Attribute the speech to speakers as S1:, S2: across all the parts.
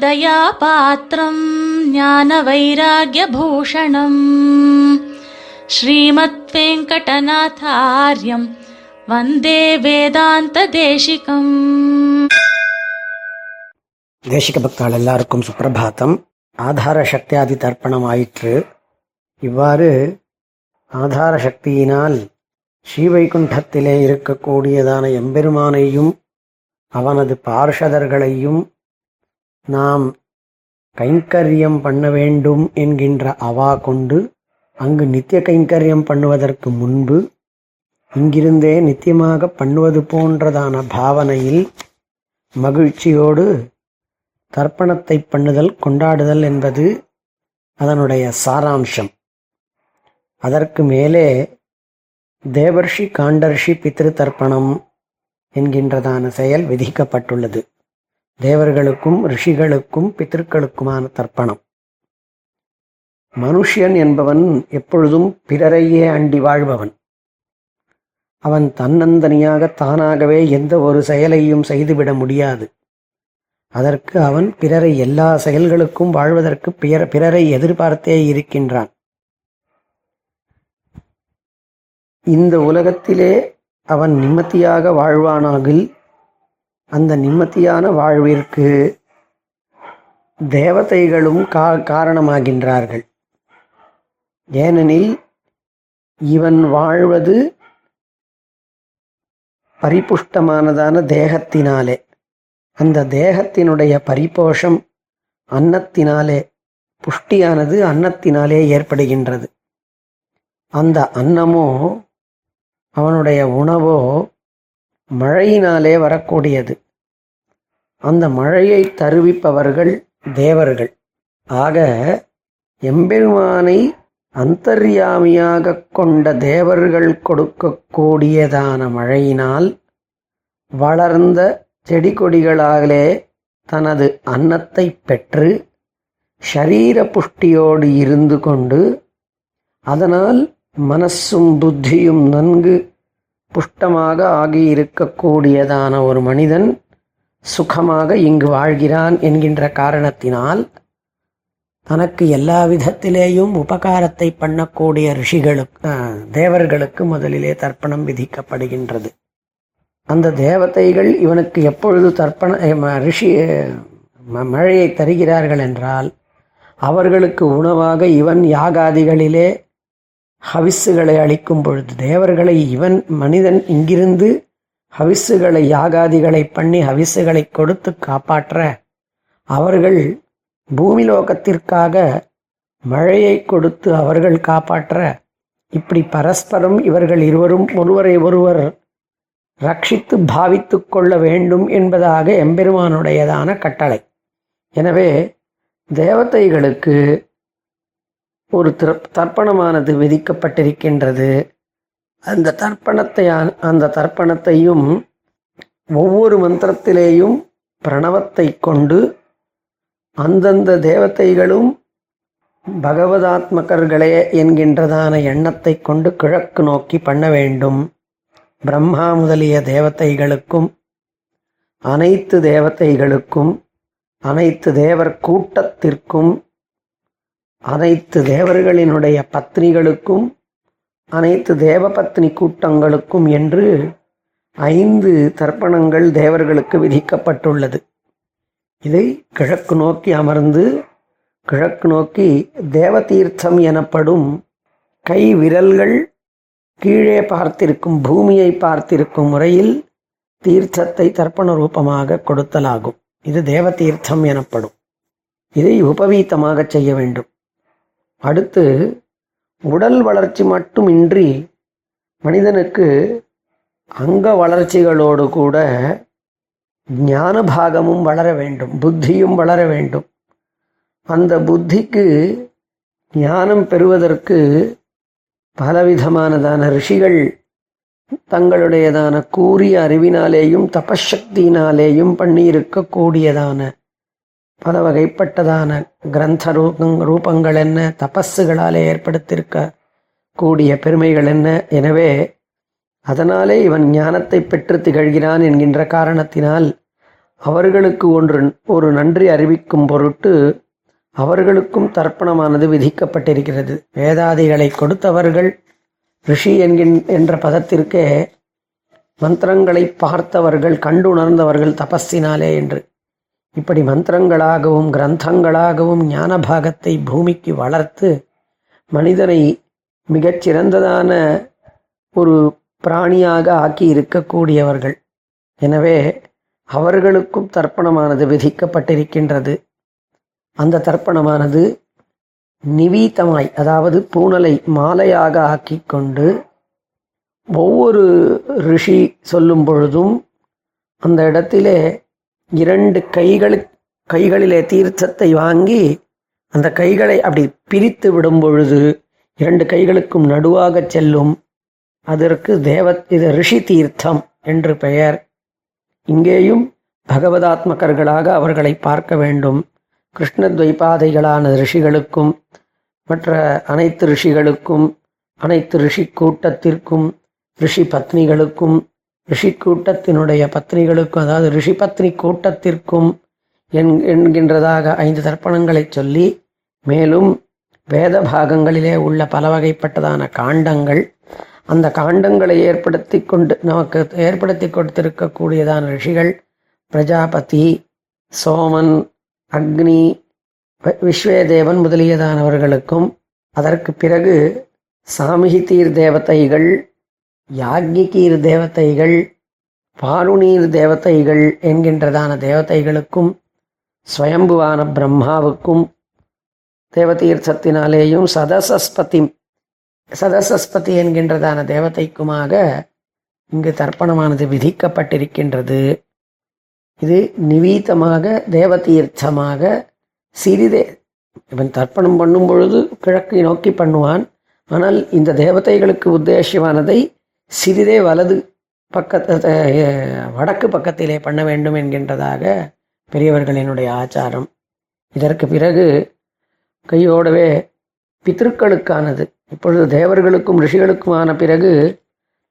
S1: ராமானுஜதயாபாத்திரம் ஞான வைராகிய பூஷணம் ஸ்ரீமத் வெங்கடநாதாரியம் வந்தே வேதாந்த தேசிகம்
S2: தேசிக பக்தால் எல்லாருக்கும் சுப்பிரபாத்தம் ஆதார சக்தியாதி தர்ப்பணம் ஆயிற்று இவ்வாறு ஆதார சக்தியினால் ஸ்ரீவைகுண்டத்திலே இருக்கக்கூடியதான எம்பெருமானையும் அவனது பார்ஷதர்களையும் நாம் கைங்கரியம் பண்ண வேண்டும் என்கின்ற அவா கொண்டு அங்கு நித்திய கைங்கரியம் பண்ணுவதற்கு முன்பு இங்கிருந்தே நித்தியமாக பண்ணுவது போன்றதான பாவனையில் மகிழ்ச்சியோடு தர்ப்பணத்தை பண்ணுதல் கொண்டாடுதல் என்பது அதனுடைய சாராம்சம். அதற்கு மேலே தேவர்ஷி காண்டர்ஷி பித்ரு தர்ப்பணம் என்கின்றதான செயல் விதிக்கப்பட்டுள்ளது. தேவர்களுக்கும் ரிஷிகளுக்கும் பித்திருக்களுக்குமான தர்ப்பணம். மனுஷியன் என்பவன் எப்பொழுதும் பிறரையே அண்டி வாழ்பவன். அவன் தன்னந்தனியாக தானாகவே எந்த ஒரு செயலையும் செய்துவிட முடியாது. அதற்கு அவன் பிறரை எல்லா செயல்களுக்கும் வாழ்வதற்கு பிற பிறரை எதிர்பார்த்தே இருக்கின்றான். இந்த உலகத்திலே அவன் நிம்மதியாக வாழ்வானாகில் அந்த நிம்மதியான வாழ்விற்கு தேவதைகளும் கா காரணமாகின்றார்கள். ஏனெனில் இவன் வாழ்வது பரிபுஷ்டமானதான தேகத்தினாலே. அந்த தேகத்தினுடைய பரிபோஷம் அன்னத்தினாலே புஷ்டியானது அன்னத்தினாலே ஏற்படுகின்றது. அந்த அன்னமோ அவனுடைய உணவோ மழையினாலே வரக்கூடியது. அந்த மழையை தருவிப்பவர்கள் தேவர்கள். ஆக எம்பெருமானை அந்தர்யாமியாக கொண்ட தேவர்கள் கொடுக்கக்கூடியதான மழையினால் வளர்ந்த செடி கொடிகளாலே தனது அன்னத்தை பெற்று ஷரீர புஷ்டியோடு இருந்து கொண்டு அதனால் மனசும் புத்தியும் நன்கு புஷ்டமாக ஆகியிருக்கக்கூடியதான ஒரு மனிதன் சுகமாக இங்கு வாழ்கிறான் என்கின்ற காரணத்தினால் தனக்கு எல்லா விதத்திலேயும் உபகாரத்தை பண்ணக்கூடிய ரிஷிகளுக்கு தேவர்களுக்கு முதலிலே தர்ப்பணம் விதிக்கப்படுகின்றது. அந்த தேவதைகள் இவனுக்கு எப்பொழுது தர்ப்பண ரிஷி மழையை தருகிறார்கள் என்றால் அவர்களுக்கு உணவாக இவன் யாகாதிகளிலே ஹவிஸுகளை அளிக்கும் பொழுது தேவர்களை இவன் மனிதன் இங்கிருந்து ஹவிஸுகளை யாகாதிகளை பண்ணி ஹவிஸுகளை கொடுத்து காப்பாற்ற. அவர்கள் பூமிலோகத்திற்காக மழையை கொடுத்து அவர்கள் காப்பாற்ற. இப்படி பரஸ்பரம் இவர்கள் இருவரும் ஒருவரை ஒருவர் ரட்சித்து பாவித்து கொள்ள வேண்டும் என்பதாக எம்பெருமானுடையதான கட்டளை. எனவே தேவதைகளுக்கு ஒரு தர்ப்பணமானது விதிக்கப்பட்டிருக்கின்றது. அந்த தர்ப்பணத்தை அந்த தர்ப்பணத்தையும் ஒவ்வொரு மந்திரத்திலேயும் பிரணவத்தை கொண்டு அந்தந்த தேவதைகளும் பகவதாத்மகர்களே என்கின்றதான எண்ணத்தை கொண்டு கிழக்கு நோக்கி பண்ண வேண்டும். பிரம்மா முதலிய தேவதைகளுக்கும் அனைத்து தேவதைகளுக்கும் அனைத்து தேவர் கூட்டத்திற்கும் அனைத்து தேவர்களினுடைய பத்னிகளுக்கும் அனைத்து தேவபத்னி கூட்டங்களுக்கும் என்று ஐந்து தர்ப்பணங்கள் தேவர்களுக்கு விதிக்கப்பட்டுள்ளது. இதை கிழக்கு நோக்கி அமர்ந்து கிழக்கு நோக்கி தேவதீர்த்தம் எனப்படும் கை விரல்கள் கீழே பார்த்திருக்கும் பூமியை பார்த்திருக்கும் முறையில் தீர்த்தத்தை தர்ப்பண ரூபமாக கொடுத்தலாகும். இது தேவதீர்த்தம் எனப்படும். இதை உபவீத்தமாக செய்ய வேண்டும். அடுத்து உடல் வளர்ச்சி மட்டுமின்றி மனிதனுக்கு அங்க வளர்ச்சிகளோடு கூட ஞான பாகமும் வளர வேண்டும் புத்தியும் வளர வேண்டும். அந்த புத்திக்கு ஞானம் பெறுவதற்கு பலவிதமானதான ரிஷிகள் தங்களுடையதான கூறிய அறிவினாலேயும் தபசக்தியினாலேயும் பண்ணியிருக்கக்கூடியதான பல வகைப்பட்டதான கிரந்த ரூபங் ரூபங்கள் என்ன தபஸுகளாலே ஏற்படுத்தியிருக்க கூடிய பெருமைகள் என்ன எனவே அதனாலே இவன் ஞானத்தை பெற்று திகழ்கிறான் என்கின்ற காரணத்தினால் அவர்களுக்கு ஒன்று ஒரு நன்றி அறிவிக்கும் பொருட்டு அவர்களுக்கும் தர்ப்பணமானது விதிக்கப்பட்டிருக்கிறது. வேதாதிகளை கொடுத்தவர்கள் ரிஷி என்கின் என்ற பதத்திற்கே மந்திரங்களை பார்த்தவர்கள் கண்டுணர்ந்தவர்கள் தபஸினாலே என்று. இப்படி மந்திரங்களாகவும் கிரந்தங்களாகவும் ஞான பாகத்தை பூமிக்கு வளர்த்து மனிதனை மிகச் சிறந்ததான ஒரு பிராணியாக ஆக்கி இருக்கக்கூடியவர்கள். எனவே அவர்களுக்கும் தர்ப்பணமானது விதிக்கப்பட்டிருக்கின்றது. அந்த தர்ப்பணமானது நிவீத்தமாய் அதாவது பூனலை மாலையாக ஆக்கி கொண்டு ஒவ்வொரு ரிஷி சொல்லும் பொழுதும் அந்த இடத்திலே இரண்டு கைகளு கைகளிலே தீர்த்தத்தை வாங்கி அந்த கைகளை அப்படி பிரித்து விடும் பொழுது இரண்டு கைகளுக்கும் நடுவாக செல்லும். அதற்கு தேவ இது ரிஷி தீர்த்தம் என்று பெயர். இங்கேயும் பகவதாத்மகர்களாக அவர்களை பார்க்க வேண்டும். கிருஷ்ணத்வைபாதைகளான ரிஷிகளுக்கும் மற்ற அனைத்து ரிஷிகளுக்கும் அனைத்து ரிஷி கூட்டத்திற்கும் ரிஷி பத்னிகளுக்கும் ரிஷி கூட்டத்தினுடைய பத்னிகளுக்கும் அதாவது ரிஷி பத்னி கூட்டத்திற்கும் என் என்கின்றதாக ஐந்து தர்ப்பணங்களை சொல்லி மேலும் வேத பாகங்களிலே உள்ள பல வகைப்பட்டதான காண்டங்கள் அந்த காண்டங்களை ஏற்படுத்தி கொண்டு நமக்கு ஏற்படுத்தி கொடுத்திருக்கக்கூடியதான ரிஷிகள் பிரஜாபதி சோமன் அக்னி விஸ்வேதேவன் முதலியதானவர்களுக்கும் அதற்கு பிறகு சாமிஹிதீர் தேவதைகள் யாக்ஞிகீர் தேவதைகள் பாருணீர் தேவதைகள் என்கின்றதான தேவதைகளுக்கும் ஸ்வயம்புவான பிரம்மாவுக்கும் தேவதீர்த்தத்தினாலேயும் சதசஸ்பதி சதசஸ்பதி என்கின்றதான தேவதைக்குமாக இங்கு தர்ப்பணமானது விதிக்கப்பட்டிருக்கின்றது. இது நிவீத்தமாக தேவதீர்த்தமாக சிறிதே இவன் தர்ப்பணம் பண்ணும் பொழுது கிழக்கை நோக்கி பண்ணுவான். ஆனால் இந்த தேவதைகளுக்கு உத்தேசியமானதை சிறிதே வலது பக்கத்து வடக்கு பக்கத்திலே பண்ண வேண்டும் என்கின்றதாக பெரியவர்களினுடைய ஆச்சாரம். இதற்கு பிறகு கையோடவே பித்ருக்களுக்கானது இப்பொழுது தேவர்களுக்கும் ரிஷிகளுக்குமான பிறகு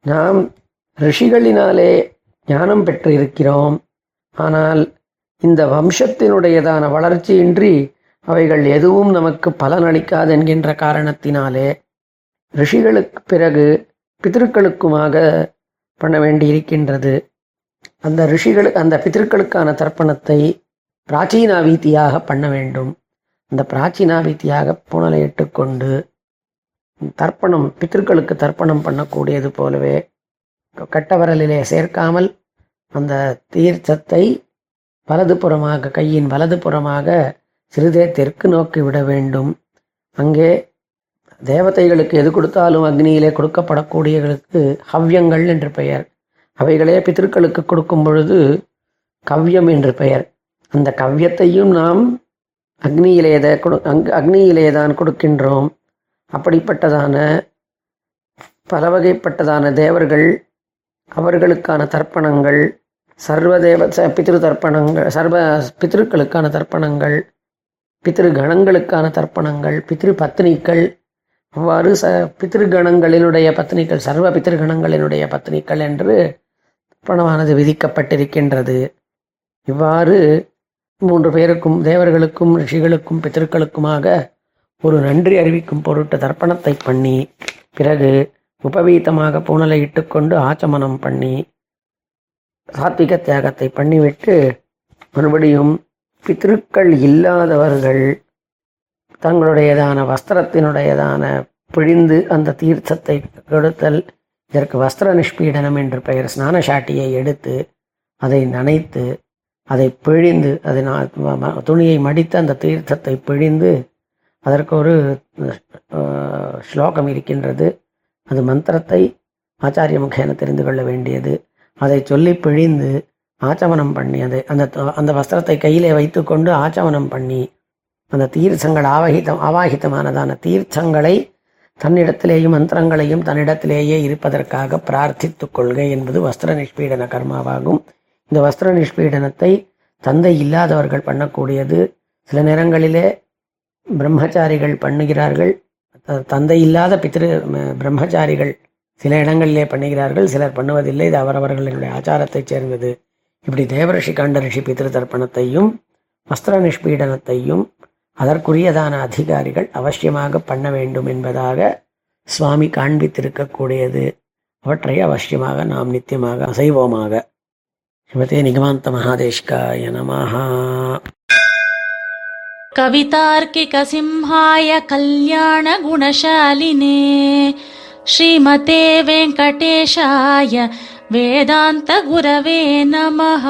S2: நாம் ரிஷிகளினாலே ஞானம் பெற்று இருக்கிறோம் ஆனால் இந்த வம்சத்தினுடையதான வளர்ச்சியின்றி அவைகள் எதுவும் நமக்கு பலனளிக்காது என்கின்ற காரணத்தினாலே ரிஷிகளுக்கு பிறகு பித்திருக்களுக்குமாக பண்ண வேண்டியிருக்கின்றது. அந்த ரிஷிகள் அந்த பித்திருக்களுக்கான தர்ப்பணத்தை பிராச்சீனாவீத்தியாக பண்ண வேண்டும். அந்த பிராச்சீனாவீத்தியாக புனலையிட்டு கொண்டு தர்ப்பணம் பித்திருக்களுக்கு தர்ப்பணம் பண்ணக்கூடியது போலவே கட்டவரலிலே சேர்க்காமல் அந்த தீர்த்தத்தை வலதுபுறமாக கையின் வலது புறமாக சிறிதே தெற்கு நோக்கி விட வேண்டும். அங்கே தேவதைகளுக்கு எது கொடுத்தாலும் அக்னியிலே கொடுக்கப்படக்கூடியவர்களுக்கு ஹவ்யங்கள் என்று பெயர். அவைகளே பித்திருக்களுக்கு கொடுக்கும் பொழுது கவ்யம் என்று பெயர். அந்த கவ்யத்தையும் நாம் அக்னியிலே கொடு அங் அக்னியிலே தான் கொடுக்கின்றோம். அப்படிப்பட்டதான பல வகைப்பட்டதான தேவர்கள் அவர்களுக்கான தர்ப்பணங்கள் சர்வதேவ ச- பித்ரு தர்ப்பணங்கள் சர்வ பித்ருக்களுக்கான தர்ப்பணங்கள் பித்திரு கணங்களுக்கான தர்ப்பணங்கள் பித்ரு பத்தினிகள் அவ்வாறு ச பித்திருக்கணங்களினுடைய பத்னிகள் சர்வ பித்ருகணங்களினுடைய பத்னிகள் என்று தர்ப்பணமானது விதிக்கப்பட்டிருக்கின்றது. இவ்வாறு மூன்று பேருக்கும் தேவர்களுக்கும் ரிஷிகளுக்கும் பித்திருக்களுக்குமாக ஒரு நன்றி அறிவிக்கும் பொருட்டு தர்ப்பணத்தை பண்ணி பிறகு உபவீதமாக பூனலை இட்டுக்கொண்டு ஆச்சமனம் பண்ணி சாத்விக தியாகத்தை பண்ணிவிட்டு மறுபடியும் பித்திருக்கள் இல்லாதவர்கள் தங்களுடையதான வஸ்திரத்தினுடையதான பிழிந்து அந்த தீர்த்தத்தை கொடுத்தல் இதற்கு வஸ்திர நிஷ்பீடனம் என்று பெயர் ஸ்நான சாட்டியை எடுத்து அதை நனைத்து அதை பிழிந்து அதை ம- துணியை மடித்து அந்த தீர்த்தத்தை பிழிந்து அதற்கு ஒரு ஸ்லோகம் இருக்கின்றது. அது மந்திரத்தை ஆச்சாரிய முகேன தெரிந்து கொள்ள வேண்டியது. அதை சொல்லி பிழிந்து ஆச்சமனம் பண்ணி அதை அந்த அந்த வஸ்திரத்தை கையிலே வைத்துக்கொண்டு ஆச்சமனம் பண்ணி அந்த தீர்த்தங்கள் ஆவகிதம் ஆவாகிதமானதான தீர்த்தங்களை தன்னிடத்திலேயும் மந்திரங்களையும் தன்னிடத்திலேயே இருப்பதற்காக பிரார்த்தித்து கொள்கை என்பது வஸ்திர நிஷ்பீடன கர்மாவாகும். இந்த வஸ்திர நிஷ்பீடனத்தை தந்தை இல்லாதவர்கள் பண்ணக்கூடியது. சில நேரங்களிலே பிரம்மச்சாரிகள் பண்ணுகிறார்கள். தந்தை இல்லாத பித்திரு பிரம்மச்சாரிகள் சில இடங்களிலே பண்ணுகிறார்கள். சிலர் பண்ணுவதில்லை. இது அவரவர்களுடைய ஆச்சாரத்தைச் சேர்ந்தது. இப்படி தேவரிஷி காண்டரிஷி பித்திரு தர்ப்பணத்தையும் வஸ்திர நிஷ்பீடனத்தையும் அதற்குரியதான அதிகாரிகள் அவசியமாக பண்ண வேண்டும் என்பதாக சுவாமி காண்பித்திருக்கக்கூடியது அவற்றை அவசியமாக நாம் நித்தியமாக அசைவோமாக ஸ்ரீமதே நிகமாந்த மகாதேஷ்காய நமஹா
S1: कवितार्किकसिंहाय कल्याणगुणशालिने श्रीमते वेङ्कटेशाय वेदान्तगुरवे नमः